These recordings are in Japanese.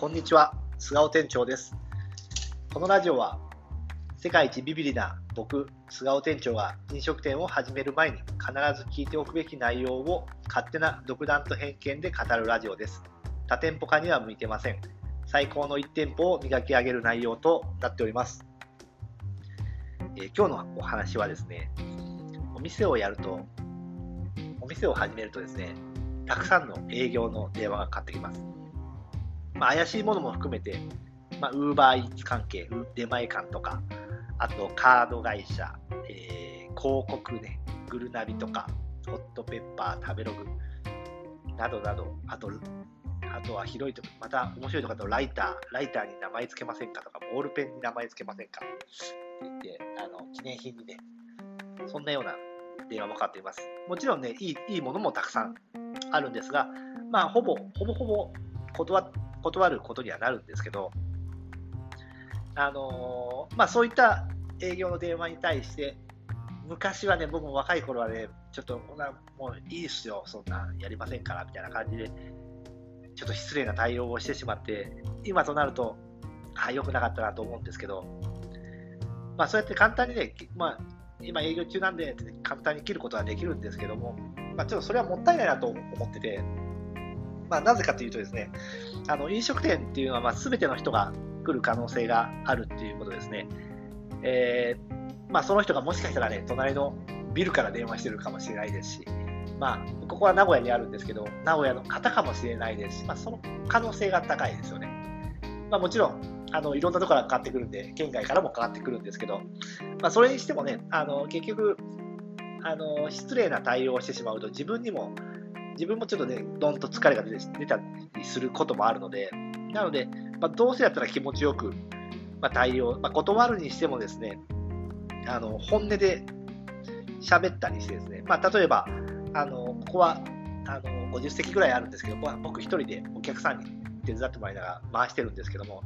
こんにちは、菅尾店長です。このラジオは、世界一ビビリな僕、菅尾店長が飲食店を始める前に必ず聞いておくべき内容を勝手な独断と偏見で語るラジオです。多店舗化には向いてません。最高の1店舗を磨き上げる内容となっております。えー今日のお話はですね、お店をやると、お店を始めるとですね、たくさんの営業の電話がかかってきます。まあ、怪しいものも含めて、まあ、ウーバーイーツ関係、出前館とか、あとカード会社、えー広告ね、グルナビとか、ホットペッパー、食べログなどなど、あと、あとは広いとこ、また面白いところだとライター、ライターに名前つけませんかとか、ボールペンに名前つけませんかって言って、あの記念品にね、そんなような電話もかかっています。もちろんね、いいいいものもたくさんあるんですが、まあ、ほぼ、ほぼほぼ断っ断ることにはなるんですけど、あのーまあ、そういった営業の電話に対して、昔はね、僕も若い頃はね、ちょっと、こんなもういいっすよ、そんなやりませんからみたいな感じで、ちょっと失礼な対応をしてしまって、今となると、あ良くなかったなと思うんですけど、まあ、そうやって簡単にね、まあ、今営業中なんで、簡単に切ることはできるんですけども、まあ、ちょっとそれはもったいないなと思ってて、まあ、なぜかというとですね、あの飲食店っていうのは、まあ、全ての人が来る可能性があるっていうことですね。えーまあ、その人がもしかしたらね、隣のビルから電話してるかもしれないですし、まあ、ここは名古屋にあるんですけど、名古屋の方かもしれないですし、まあ、その可能性が高いですよね。ま、もちろん、あのいろんなところからかかってくるんで、県外からもかかってくるんですけど、まあ、それにしてもね、あの結局あの、失礼な対応をしてしまうと、自分にも、自分もちょっとね、どんと疲れが出たりすることもあるので、なので、まあ、どうせやったら気持ちよく、まあ、対応、まあ、断るにしてもですね、あの本音で喋ったりしてですね、まあ、例えば、あのここはあの50席ぐらいあるんですけど、僕一人でお客さんに手伝ってもらいながら回してるんですけども、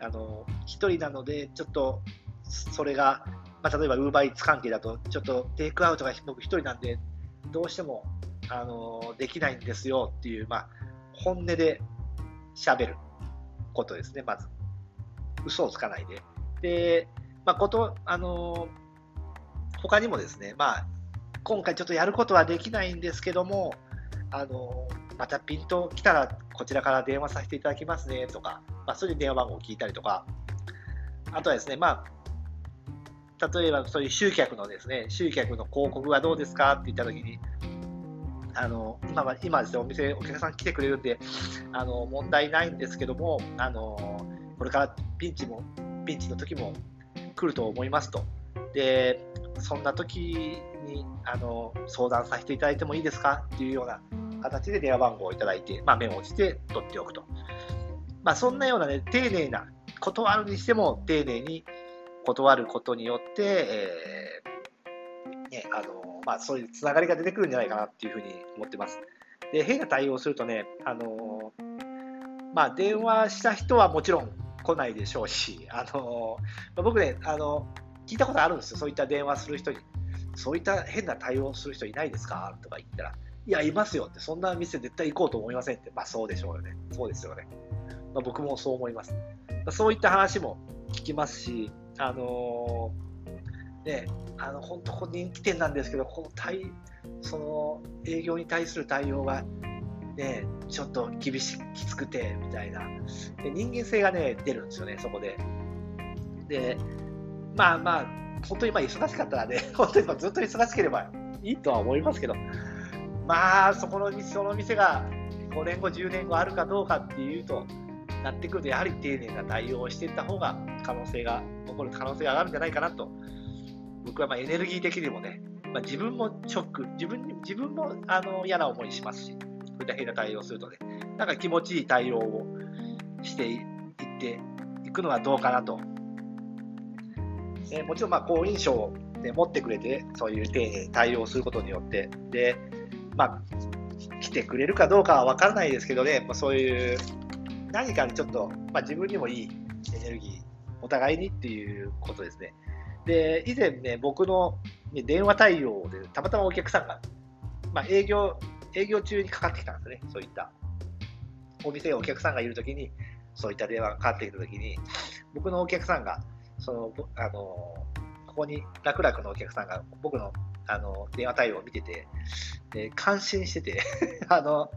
あの一人なので、ちょっとそれが、まあ、例えばウーバーイーツ関係だと、ちょっとテイクアウトが僕一人なんで、どうしてもあのできないんですよっていう、まあ、本音で喋ることですね、まず。嘘をつかないで。で、まあ、こと、あの他にもですね、まあ、今回ちょっとやることはできないんですけども、あのまたピント来たらこちらから電話させていただきますねとか、まあ、それで電話番号を聞いたりとか、あとはですね、まあ、例えばそういう集客のですね、集客の広告はどうですかって言ったときに、あの今は今ですね、お店、お客さん来てくれるんで、あの問題ないんですけども、あのこれからピンチも、ピンチの時も来ると思いますと。で、そんな時にあの相談させていただいてもいいですか？っていうような形で電話番号をいただいて、まあ、メモをして取っておくと。まあ、そんなようなね、丁寧な、断るにしても丁寧に断ることによって、えーね、あのまあ、そういうつながりが出てくるんじゃないかなっていうふうに思ってます。で、変な対応するとね、あのまあ、電話した人はもちろん来ないでしょうし、あのまあ僕ね、あの聞いたことあるんですよ、そういった電話する人に。そういった変な対応する人いないですか？とか言ったら、いや、いますよって、そんな店絶対行こうと思いませんって、まあそうでしょうよね。そうですよね。まあ、僕もそう思います。そういった話も聞きますし、あのーね、あの本当、ここ人気店なんですけど、この対その営業に対する対応が、ね、ちょっと厳しきつくてみたいなで、人間性がね、出るんですよね、そこで。で、まあまあ、本当にま忙しかったらね、本当にずっと忙しければいいとは思いますけど、まあ、そこの店その店が5年後、10年後あるかどうかっていうと、なってくると、やはり丁寧な対応をしていった方が、可能性が、起こる可能性が上がるんじゃないかなと、僕はまあエネルギー的にもね、まあ、自分もショック、自分自分もあの嫌な思いしますし、そういった変な対応するとね、なんか気持ちいい対応をしていっていくのはどうかなと。えーもちろんま好印象を、ね、持ってくれて、そういう丁寧に対応することによって、で、まあ、来てくれるかどうかは分からないですけどね、まあ、そういう何かにちょっと、まあ、自分にもいいエネルギー、お互いにっていうことですね。で、以前ね、僕の電話対応で、たまたまお客さんが、まあ、営業、営業中にかかってきたんですね、そういった。お店お客さんがいるときに、そういった電話がかかってきたときに、僕のお客さんが、その、あの、ここに楽々のお客さんが僕のあの電話対応を見てて、で感心してて あの、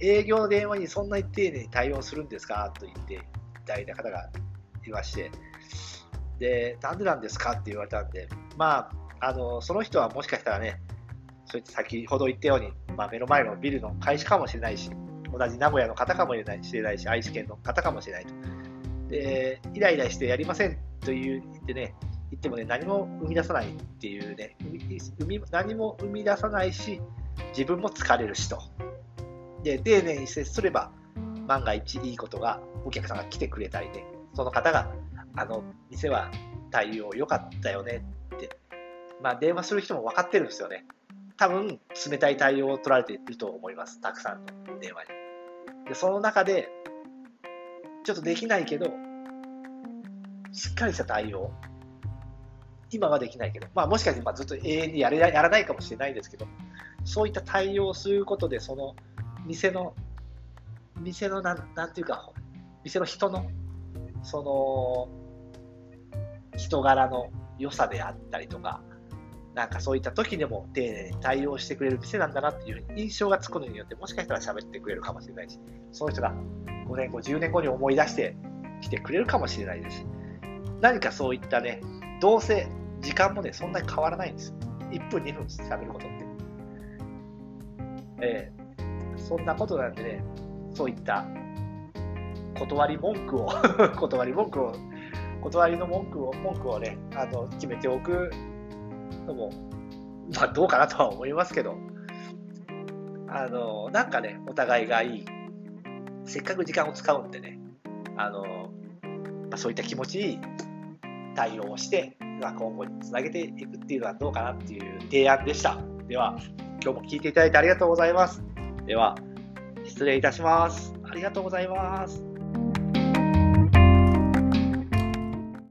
営業の電話にそんなに丁寧に対応するんですか？と言っていただいた方がいまして、で、なんでなんですかって言われたんで、まあ、あの、その人はもしかしたらね、そういった先ほど言ったように、まあ、目の前のビルの会社かもしれないし、同じ名古屋の方かもしれないし、愛知県の方かもしれないと。で、イライラしてやりませんという言ってね、言ってもね、何も生み出さないっていうね、何も生み出さないし、自分も疲れるしと。で、丁寧に接すれば、万が一いいことが、お客さんが来てくれたりね、その方が、あの、店は対応良かったよねって、まあ、電話する人も分かってるんですよね。多分、冷たい対応を取られていると思います。たくさんの電話に。で、その中で、ちょっとできないけど、しっかりした対応。今はできないけど、まあ、もしかしてまあずっと永遠にやれやらないかもしれないですけど、そういった対応をすることで、その店の、店のなん、なんていうか、店の人の、その、人柄の良さであったりとか、なんかそういった時でも丁寧に対応してくれる店なんだなっていう印象がつくのによって、もしかしたら喋ってくれるかもしれないし、その人が5年後、10年後に思い出してきてくれるかもしれないです。何かそういったね、どうせ時間もね、そんなに変わらないんですよ。1分、2分喋ることって。えー、そんなことなんでね、そういった断り文句を 断り文句を、断りの文句を、文句をね、あの、決めておくのも、まあどうかなとは思いますけど、あの、なんかね、お互いがいい。せっかく時間を使うんでね、あの、まあ、そういった気持ちいい対応をして、今後につなげていくっていうのはどうかなっていう提案でした。では、今日も聞いていただいてありがとうございます。では、失礼いたします。ありがとうございます。